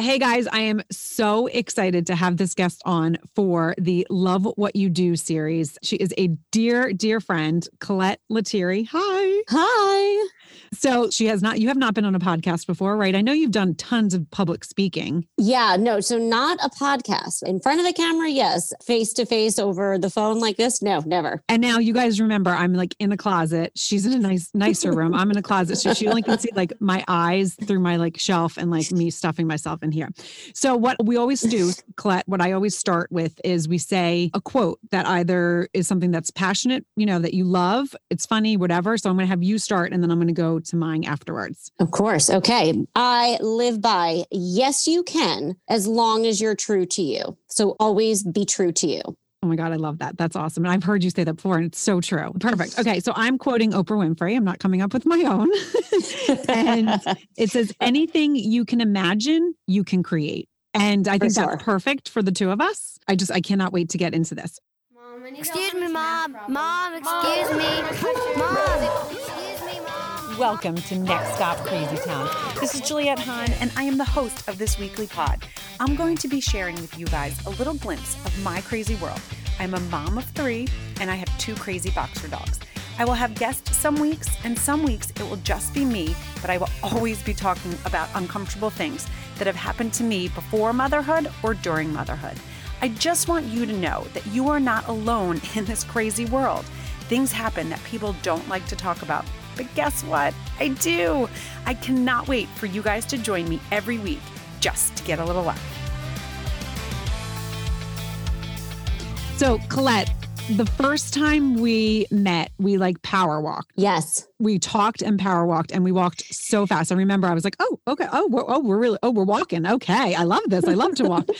Hey guys, I am so excited to have this guest on for the Love What You Do series. She is a dear, dear friend, Colette Lettieri. Hi. Hi. So she has not, you have not been on a podcast before, right? I know you've done tons of public speaking. Yeah, no, so not a podcast. In front of the camera, yes. Face to face over the phone like this, no, never. And now you guys remember I'm like in a closet. She's in a nice, nicer room. I'm in a closet. So she only can see like my eyes through my like shelf and like me stuffing myself in here. So what we always do, Colette, what I always start with is we say a quote that either is something that's passionate, you know, that you love, it's funny, whatever. So I'm going to have you start and then I'm going to go to mine afterwards. Of course. Okay. I live by yes, you can, as long as you're true to you. So always be true to you. Oh my God, I love that. That's awesome. And I've heard you say that before, and it's so true. Perfect. Okay. So I'm quoting Oprah Winfrey. I'm not coming up with my own. and it says, anything you can imagine, you can create. And I think sure. that's perfect for the two of us. I just, I cannot wait to get into this. Excuse me, mom. Mom, excuse. Mom, excuse me, mom. Welcome to Next Stop Crazy Town. This is Juliet Hahn, and I am the host of this weekly pod. I'm going to be sharing with you guys a little glimpse of my crazy world. I'm a mom of three, and I have two crazy boxer dogs. I will have guests some weeks, and some weeks it will just be me, but I will always be talking about uncomfortable things that have happened to me before motherhood or during motherhood. I just want you to know that you are not alone in this crazy world. Things happen that people don't like to talk about. But guess what? I do. I cannot wait for you guys to join me every week just to get a little laugh. So, Colette, the first time we met, we like power walked. Yes. We talked and power walked, and we walked so fast. I remember I was like, "Oh, okay. Oh, we're, oh, we're really. Oh, we're walking. Okay, I love this. I love to walk."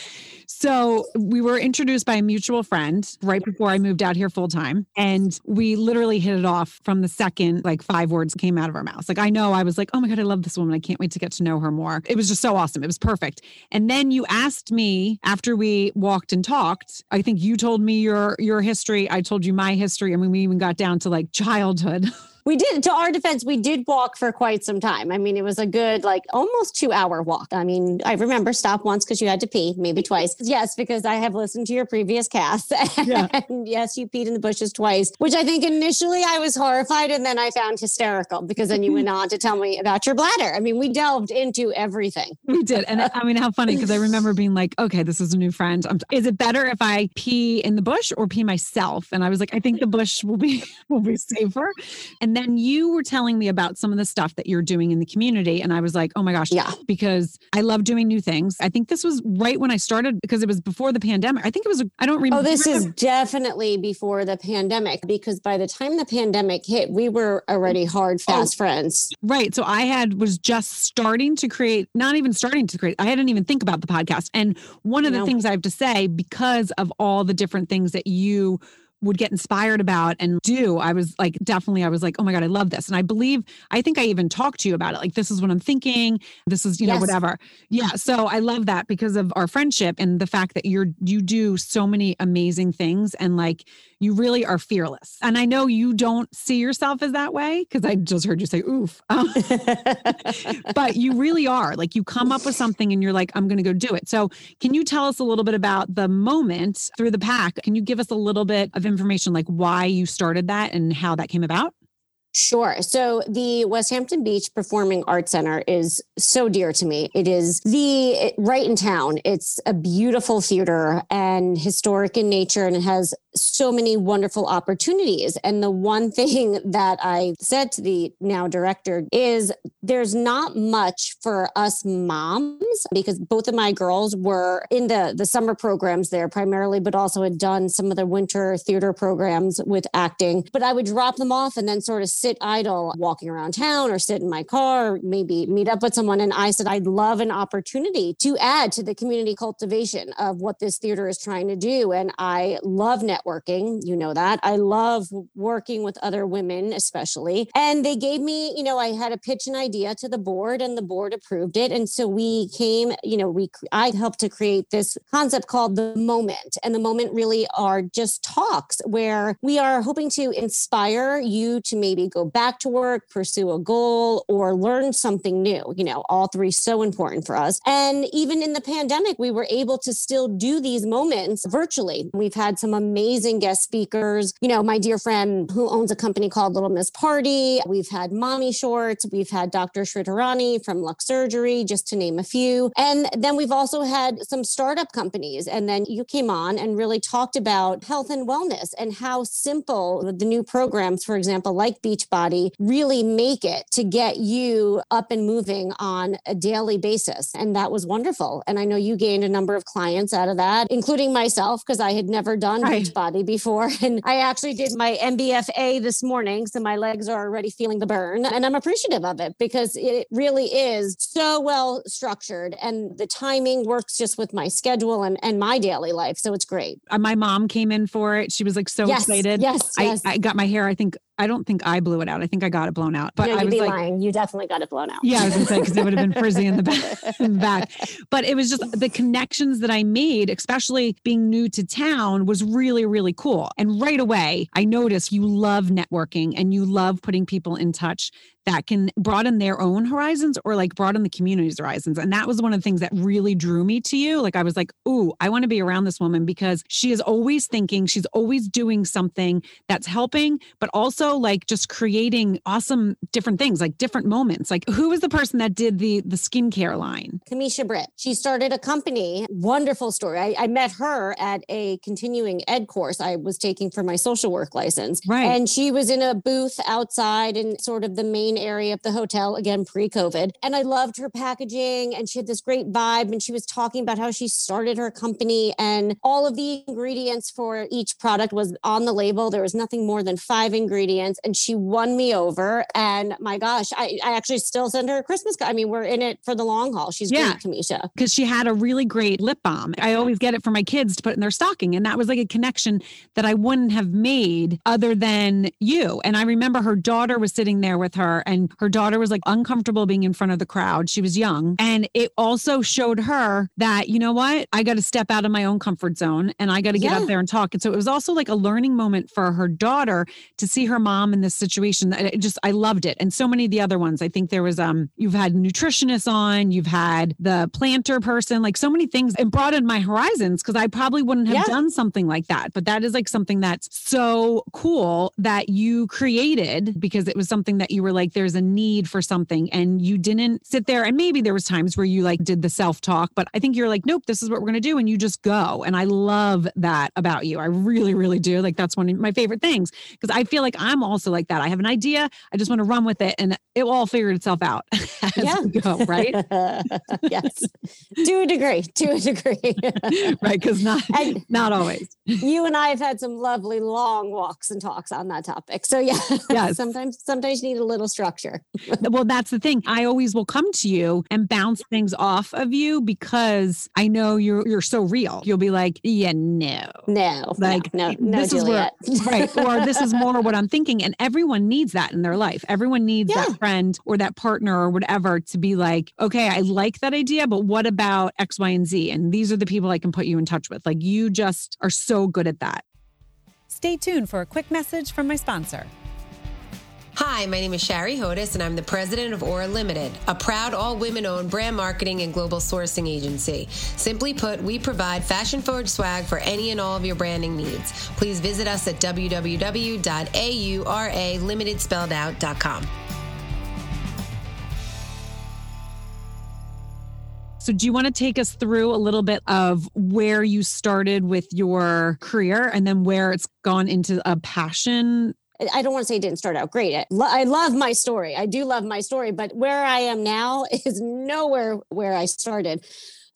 So we were introduced by a mutual friend right before I moved out here full time. And we literally hit it off from the second like five words came out of our mouths. Like I know I was like, oh my God, I love this woman. I can't wait to get to know her more. It was just so awesome. It was perfect. And then you asked me after we walked and talked, I think you told me your your history. I told you my history. I mean, we even got down to like childhood. We did, to our defense, we did walk for quite some time. I mean, it was a good, like almost two hour walk. I mean, I remember stop once because you had to pee, maybe twice. Yes, because I have listened to your previous cast. Yeah. and yes, you peed in the bushes twice, which I think initially I was horrified and then I found hysterical because then you went on to tell me about your bladder. I mean, we delved into everything. We did. And I mean, how funny because I remember being like, okay, this is a new friend. I'm, is it better if I pee in the bush or pee myself? And I was like, I think the bush will be will be safer. And then you were telling me about some of the stuff that you're doing in the community. And I was like, oh my gosh, Yeah. because I love doing new things. I think this was right when I started because it was before the pandemic. I think it was, I don't oh, remember. Oh, this is definitely before the pandemic because by the time the pandemic hit, we were already hard, oh. fast friends. Right. So I had was just starting to create, not even starting to create. I hadn't even think about the podcast. And one of the things I have to say, because of all the different things that you would get inspired about and do, I was like, definitely, I was like, oh my God, I love this. And I believe, I think I even talked to you about it. Like, this is what I'm thinking. This is, you know, Yes. whatever. Yeah. So I love that because of our friendship and the fact that you're, you do so many amazing things and like, you really are fearless. And I know you don't see yourself as that way because I just heard you say, oof. Um, but you really are like you come up with something and you're like i'm going to go do it so can you tell us a little bit about the moment through the PAC can you give us a little bit of information like why you started that and how that came about Sure. So the Westhampton Beach Performing Arts Center is so dear to me. It is the right in town. It's a beautiful theater and historic in nature, and it has so many wonderful opportunities. And the one thing that I said to the now director is there's not much for us moms because both of my girls were in the the summer programs there primarily, but also had done some of the winter theater programs with acting. But I would drop them off and then sort of sit idle walking around town or sit in my car, or maybe meet up with someone. And I said, I'd love an opportunity to add to the community cultivation of what this theater is trying to do. And I love networking networking. You know that. I love working with other women, especially. And they gave me, you know, I had to pitch an idea to the board and the board approved it. And so we came, you know, we, I helped to create this concept called the moment. And the moment really are just talks where we are hoping to inspire you to maybe go back to work, pursue a goal, or learn something new. You know, all three so important for us. And even in the pandemic, we were able to still do these moments virtually. We've had some amazing guest speakers. You know, my dear friend who owns a company called Little Miss Party. We've had Mommy Shorts. We've had Dr. Shridharani from Luxurgery, just to name a few. And then we've also had some startup companies. And then you came on and really talked about health and wellness and how simple the new programs, for example, like Beachbody, really make it to get you up and moving on a daily basis. And that was wonderful. And I know you gained a number of clients out of that, including myself, because I had never done right. Beachbody before. And I actually did my MBFA this morning. So my legs are already feeling the burn. And I'm appreciative of it because it really is so well structured. And the timing works just with my schedule and, and my daily life. So it's great. Uh, my mom came in for it. She was like so yes, excited. Yes, yes. I, I got my hair, I think I don't think I blew it out. I think I got it blown out. But no, I was like, lying. You definitely got it blown out. Yeah, I was gonna because it would have been frizzy in the back, in the back. But it was just the connections that I made, especially being new to town, was really, really cool. And right away, I noticed you love networking and you love putting people in touch that can broaden their own horizons or like broaden the community's horizons. And that was one of the things that really drew me to you. Like I was like, ooh, I want to be around this woman because she is always thinking, she's always doing something that's helping, but also like just creating awesome different things, like different moments. Like who was the person that did the the skincare line? Kamisha Britt. She started a company. Wonderful story. I, I met her at a continuing ed course I was taking for my social work license. Right. And she was in a booth outside in sort of the main main area of the hotel, again, pre COVID. And I loved her packaging and she had this great vibe. And she was talking about how she started her company and all of the ingredients for each product was on the label. There was nothing more than five ingredients. And she won me over. And my gosh, I, I actually still send her a Christmas card. I mean, we're in it for the long haul. She's yeah. great, Kamisha. Because she had a really great lip balm. I always get it for my kids to put in their stocking. And that was like a connection that I wouldn't have made other than you. And I remember her daughter was sitting there with her and her daughter was like uncomfortable being in front of the crowd. She was young. And it also showed her that, you know what? I got to step out of my own comfort zone and I got to get yeah. up there and talk. And so it was also like a learning moment for her daughter to see her mom in this situation. It just, I loved it. And so many of the other ones. I think there was, um, you've had nutritionists on, you've had the planter person, like so many things and broadened my horizons because I probably wouldn't have yeah. done something like that. But that is like something that's so cool that you created because it was something that you were like, there's a need for something and you didn't sit there and maybe there was times where you like did the self-talk but i think you're like nope this is what we're going to do and you just go and i love that about you i really really do like that's one of my favorite things because i feel like i'm also like that. I have an idea. I just want to run with it and it will all figure itself out yeah. go, right? Yes. To a degree to a degree. Right because not and not always. you and i have had some lovely long walks and talks on that topic. So yeah yes. sometimes sometimes you need a little structure. well, that's the thing. I always will come to you and bounce things off of you because I know you're you're so real. You'll be like, yeah, no, no, like no, no, this is where, right, or this is more what I'm thinking. And everyone needs that in their life. Everyone needs yeah. that friend or that partner or whatever to be like, okay, I like that idea, but what about X, Y, and Z? And these are the people I can put you in touch with. Like you just are so good at that. Stay tuned for a quick message from my sponsor. Hi, my name is Shari Hodis, and I'm the president of Aura Limited, a proud all women owned brand marketing and global sourcing agency. Simply put, we provide fashion forward swag for any and all of your branding needs. Please visit us at www.auralimitedspelledout.com. So, do you want to take us through a little bit of where you started with your career and then where it's gone into a passion I don't want to say it didn't start out great. I, lo- I love my story. I do love my story, but where I am now is nowhere where I started.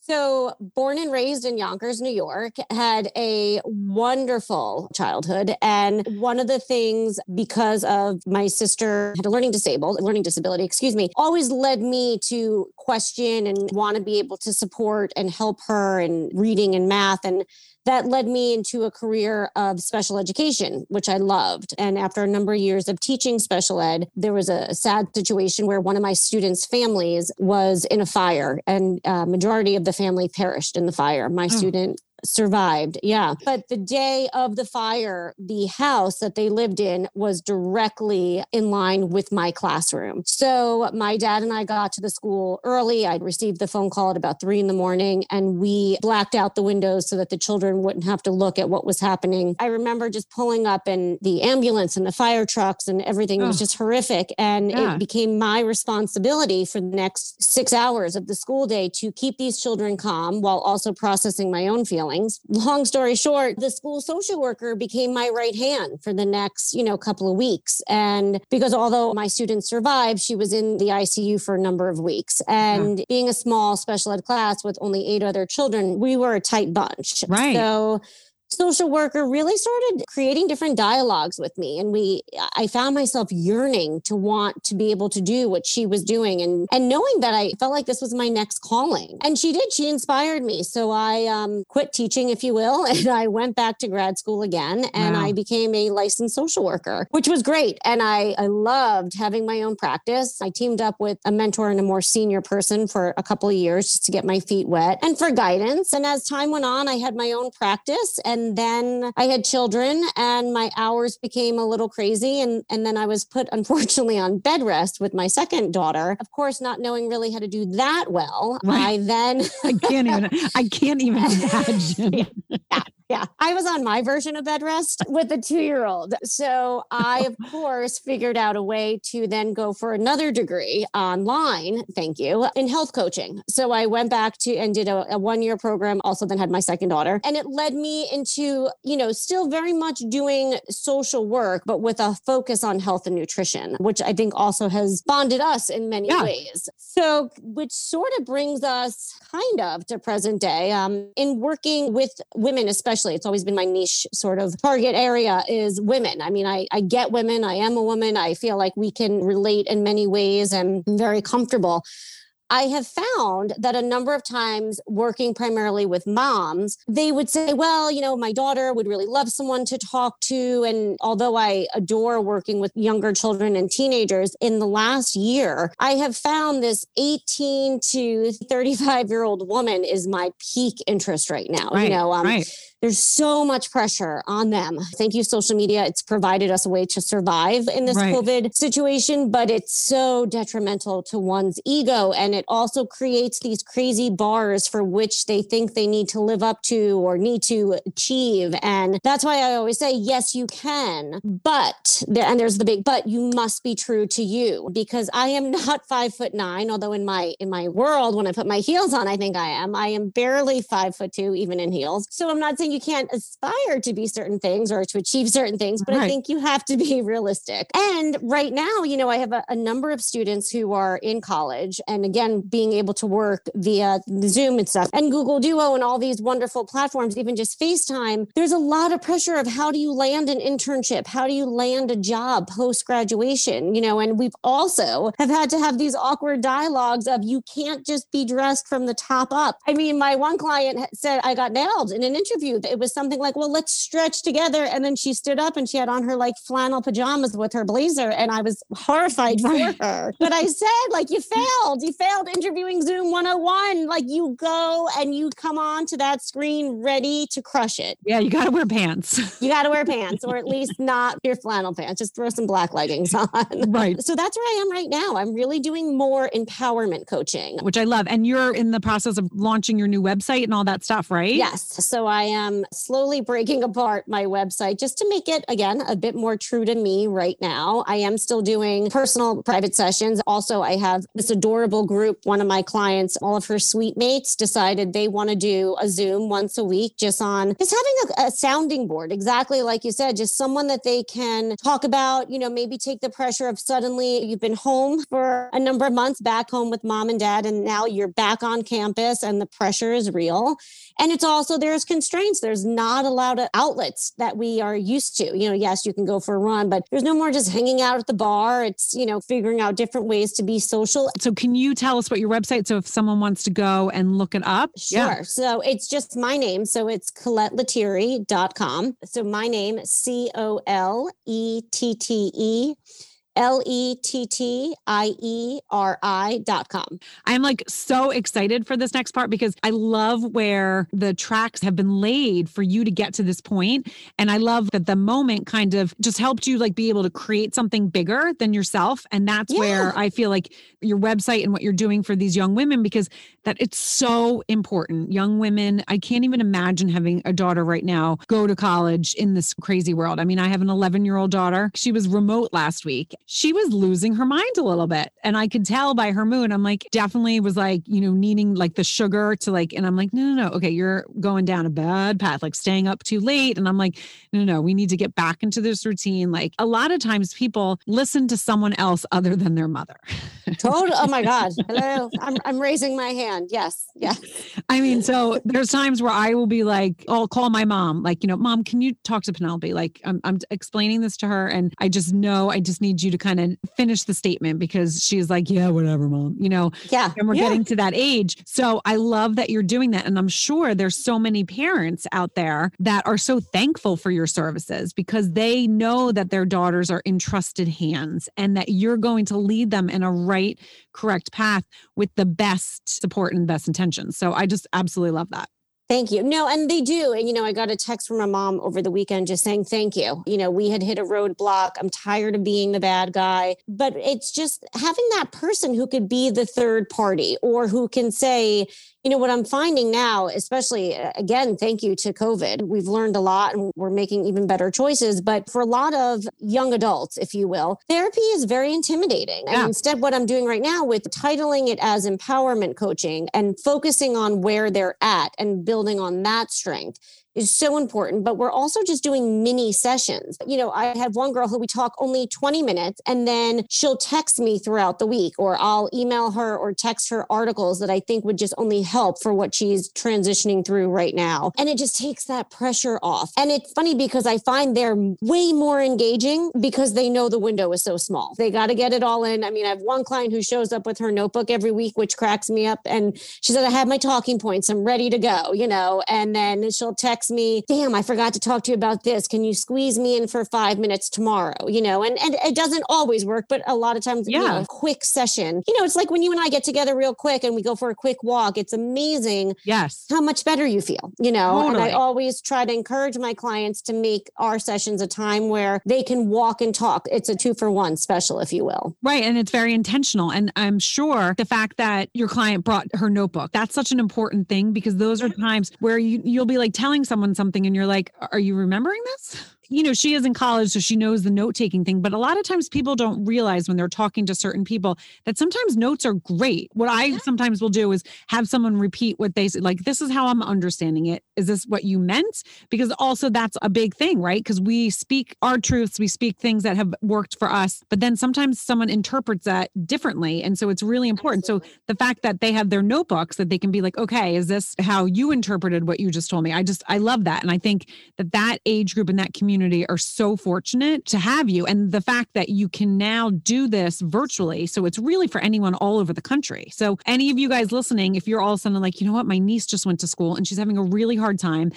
So, born and raised in Yonkers, New York, had a wonderful childhood. And one of the things, because of my sister had a learning disabled, learning disability, excuse me, always led me to question and want to be able to support and help her in reading and math. And that led me into a career of special education, which I loved. And after a number of years of teaching special ed, there was a sad situation where one of my students' families was in a fire, and uh, majority of the family perished in the fire. My oh. student survived. Yeah. But the day of the fire, the house that they lived in was directly in line with my classroom. So my dad and I got to the school early. I received the phone call at about three in the morning and we blacked out the windows so that the children wouldn't have to look at what was happening. I remember just pulling up and the ambulance and the fire trucks and everything oh. was just horrific. And yeah. it became my responsibility for the next six hours of the school day to keep these children calm while also processing my own feelings feelings. Long story short, the school social worker became my right hand for the next, you know, couple of weeks. And because although my student survived, she was in the ICU for a number of weeks. And yeah. being a small special ed class with only eight other children, we were a tight bunch. Right. So social worker really started creating different dialogues with me and we i found myself yearning to want to be able to do what she was doing and and knowing that i felt like this was my next calling. And she did she inspired me. So i um, quit teaching if you will and i went back to grad school again and wow. i became a licensed social worker which was great. And i i loved having my own practice. I teamed up with a mentor and a more senior person for a couple of years just to get my feet wet and for guidance. And as time went on i had my own practice and and then I had children and my hours became a little crazy. And, and then I was put, unfortunately, on bed rest with my second daughter. Of course, not knowing really how to do that well. Right. I then I can't even I can't even imagine. yeah. Yeah, I was on my version of bed rest with a two year old. So I, of course, figured out a way to then go for another degree online, thank you, in health coaching. So I went back to and did a, a one year program, also then had my second daughter. And it led me into, you know, still very much doing social work, but with a focus on health and nutrition, which I think also has bonded us in many yeah. ways. So, which sort of brings us kind of to present day um, in working with women, especially it's always been my niche sort of target area is women i mean i, I get women i am a woman i feel like we can relate in many ways and I'm very comfortable I have found that a number of times working primarily with moms, they would say, well, you know, my daughter would really love someone to talk to. And although I adore working with younger children and teenagers, in the last year, I have found this 18 to 35 year old woman is my peak interest right now. Right, you know, um, right there's so much pressure on them. Thank you, social media. It's provided us a way to survive in this right. COVID situation, but it's so detrimental to one's ego. And it also creates these crazy bars for which they think they need to live up to or need to achieve. And that's why I always say, yes, you can, but, and there's the big, but you must be true to you because I am not five foot nine, although in my, in my world, when I put my heels on, I think I am, I am barely five foot two, even in heels. So I'm not saying you can't aspire to be certain things or to achieve certain things, but right. I think you have to be realistic. And right now, you know, I have a, a, number of students who are in college and again, being able to work via Zoom and stuff and Google Duo and all these wonderful platforms, even just FaceTime, there's a lot of pressure of how do you land an internship? How do you land a job post graduation? You know, and we've also have had to have these awkward dialogues of you can't just be dressed from the top up. I mean, my one client said I got nailed in an interview it was something like, well, let's stretch together. And then she stood up and she had on her like flannel pajamas with her blazer. And I was horrified for her. But I said, like, you failed. You failed interviewing Zoom 101. Like, you go and you come on to that screen ready to crush it. Yeah, you got to wear pants. You got to wear pants, or at least not your flannel pants. Just throw some black leggings on. Right. So that's where I am right now. I'm really doing more empowerment coaching, which I love. And you're in the process of launching your new website and all that stuff, right? Yes. So I am slowly breaking apart my website just to make it, again, a bit more true to me right now. I am still doing personal private sessions. Also, I have this adorable group group, one of my clients, all of her suite mates decided they want to do a Zoom once a week, just on just having a, a sounding board, exactly like you said, just someone that they can talk about, you know, maybe take the pressure of suddenly you've been home for a number of months back home with mom and dad, and now you're back on campus and the pressure is real. And it's also there's constraints. There's not a lot of outlets that we are used to. You know, yes, you can go for a run, but there's no more just hanging out at the bar. It's, you know, figuring out different ways to be social. So can you tell us what your website so if someone wants to go and look it up? Sure. Yeah. So it's just my name. So it's ColetteLettieri.com. So my name, C O L E T T E L E T T I E R I dot com. I'm like so excited for this next part because I love where the tracks have been laid for you to get to this point. And I love that the moment kind of just helped you like be able to create something bigger than yourself. And that's yeah. where I feel like your website and what you're doing for these young women, because that it's so important. Young women, I can't even imagine having a daughter right now go to college in this crazy world. I mean, I have an 11 year old daughter. She was remote last week she was losing her mind a little bit. And I could tell by her mood. I'm like, definitely was like, you know, needing like the sugar to like, and I'm like, no, no, no. Okay, you're going down a bad path, like staying up too late. And I'm like, no, no, we need to get back into this routine. Like a lot of times people listen to someone else other than their mother. Total. Oh my God. Hello. I'm, I'm raising my hand. Yes. Yes. I mean, so there's times where I will be like, I'll call my mom, like, you know, mom, can you talk to Penelope? Like, I'm, I'm explaining this to her and I just know I just need you to kind of finish the statement because she's like, yeah, whatever, mom, you know? Yeah. And we're yeah. getting to that age. So I love that you're doing that. And I'm sure there's so many parents out there that are so thankful for your services because they know that their daughters are in trusted hands and that you're going to lead them in a right, correct path with the best support and best intentions. So I just absolutely love that. Thank you. No, and they do. And, you know, I got a text from my mom over the weekend just saying, thank you. You know, we had hit a roadblock. I'm tired of being the bad guy. But it's just having that person who could be the third party or who can say, you know, what I'm finding now, especially uh, again, thank you to COVID, we've learned a lot and we're making even better choices. But for a lot of young adults, if you will, therapy is very intimidating. Yeah. And instead, what I'm doing right now with titling it as empowerment coaching and focusing on where they're at and building on that strength is so important, but we're also just doing mini sessions. You know, I have one girl who we talk only 20 minutes and then she'll text me throughout the week, or I'll email her or text her articles that I think would just only help for what she's transitioning through right now. And it just takes that pressure off. And it's funny because I find they're way more engaging because they know the window is so small. They got to get it all in. I mean, I have one client who shows up with her notebook every week, which cracks me up. And she said, I have my talking points. I'm ready to go, you know, and then she'll text text me, damn, I forgot to talk to you about this. Can you squeeze me in for five minutes tomorrow? You know, and, and it doesn't always work, but a lot of times, yeah. you know, quick session, you know, it's like when you and I get together real quick and we go for a quick walk, it's amazing. Yes. How much better you feel, you know, totally. and I always try to encourage my clients to make our sessions a time where they can walk and talk. It's a two for one special, if you will. Right. And it's very intentional. And I'm sure the fact that your client brought her notebook, that's such an important thing because those are times where you, you'll be like telling someone someone something and you're like, are you remembering this? You know, she is in college, so she knows the note taking thing. But a lot of times people don't realize when they're talking to certain people that sometimes notes are great. What I sometimes will do is have someone repeat what they say, like, this is how I'm understanding it. Is this what you meant? Because also that's a big thing, right? Because we speak our truths, we speak things that have worked for us, but then sometimes someone interprets that differently. And so it's really important. So the fact that they have their notebooks that they can be like, okay, is this how you interpreted what you just told me? I just, I love that. And I think that that age group and that community community are so fortunate to have you. And the fact that you can now do this virtually. So it's really for anyone all over the country. So, any of you guys listening, if you're all of a sudden like, you know what, my niece just went to school and she's having a really hard time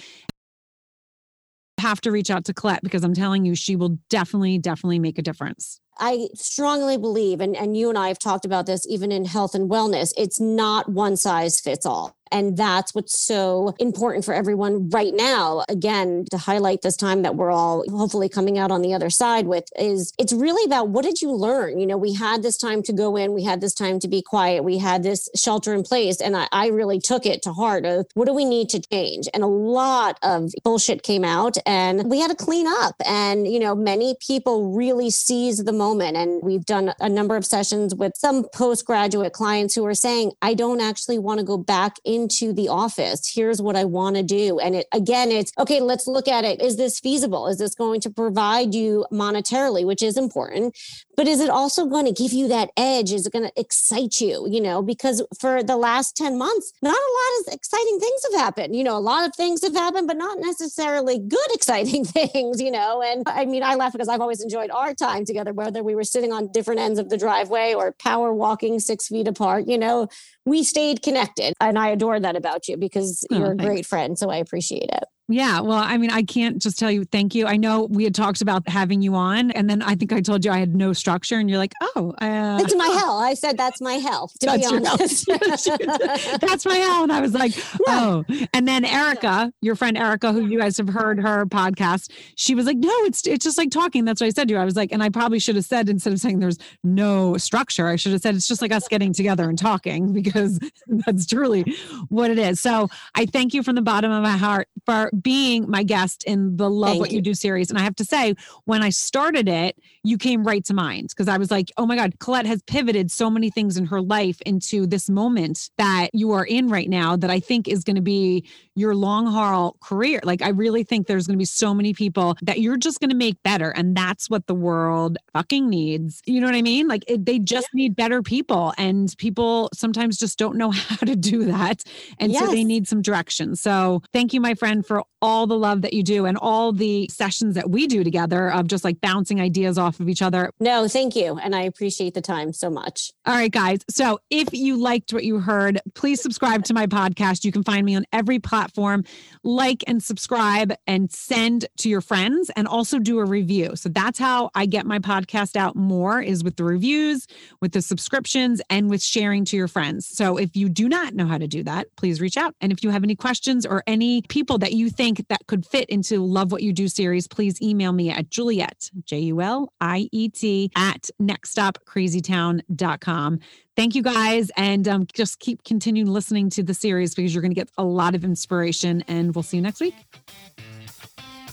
have to reach out to Colette because I'm telling you, she will definitely, definitely make a difference. I strongly believe, and, and you and I have talked about this even in health and wellness, it's not one size fits all. And that's what's so important for everyone right now. Again, to highlight this time that we're all hopefully coming out on the other side with is it's really about what did you learn? You know, we had this time to go in, we had this time to be quiet, we had this shelter in place. And I, I really took it to heart of what do we need to change? And a lot of bullshit came out and we had to clean up. And, you know, many people really seize the moment. And we've done a number of sessions with some postgraduate clients who are saying, I don't actually want to go back into the office. Here's what I want to do. And it, again, it's okay, let's look at it. Is this feasible? Is this going to provide you monetarily, which is important? But is it also going to give you that edge? Is it going to excite you? You know, because for the last 10 months, not a lot of exciting things have happened. You know, a lot of things have happened, but not necessarily good, exciting things, you know. And I mean, I laugh because I've always enjoyed our time together, whether we were sitting on different ends of the driveway or power walking six feet apart, you know, we stayed connected. And I adore that about you because oh, you're a great friend. So I appreciate it. Yeah. Well, I mean, I can't just tell you thank you. I know we had talked about having you on, and then I think I told you I had no structure, and you're like, oh, uh, it's my hell. I said that's my hell. To that's be honest, that's my hell. And I was like, oh. And then Erica, your friend Erica, who you guys have heard her podcast, she was like, no, it's it's just like talking. That's what I said to you. I was like, and I probably should have said instead of saying there's no structure, I should have said it's just like us getting together and talking because that's truly what it is. So I thank you from the bottom of my heart for being my guest in the Love Thank What you. you. Do series. And I have to say, when I started it, you came right to mind because I was like, oh my God, Colette has pivoted so many things in her life into this moment that you are in right now that I think is going to be your long haul career. Like, I really think there's going to be so many people that you're just going to make better. And that's what the world fucking needs. You know what I mean? Like, it, they just need better people. And people sometimes just don't know how to do that. And yes. so they need some direction. So thank you, my friend, for all the love that you do and all the sessions that we do together of just like bouncing ideas off of each other. No, thank you. And I appreciate the time so much. All right, guys. So if you liked what you heard, please subscribe to my podcast. You can find me on every platform. Like and subscribe and send to your friends and also do a review. So that's how I get my podcast out more is with the reviews, with the subscriptions, and with sharing to your friends. So if you do not know how to do that, please reach out. And if you have any questions or any people that you think think that could fit into Love What You Do series, please email me at Juliet, J U L I E T, at nextstopcrazytown.com. Thank you guys. And um, just keep continuing listening to the series because you're going to get a lot of inspiration. And we'll see you next week.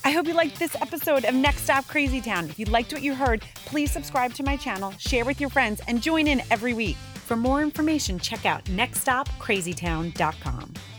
I hope you liked this episode of Next Stop Crazy Town. If you liked what you heard, please subscribe to my channel, share with your friends, and join in every week. For more information, check out nextstopcrazytown.com.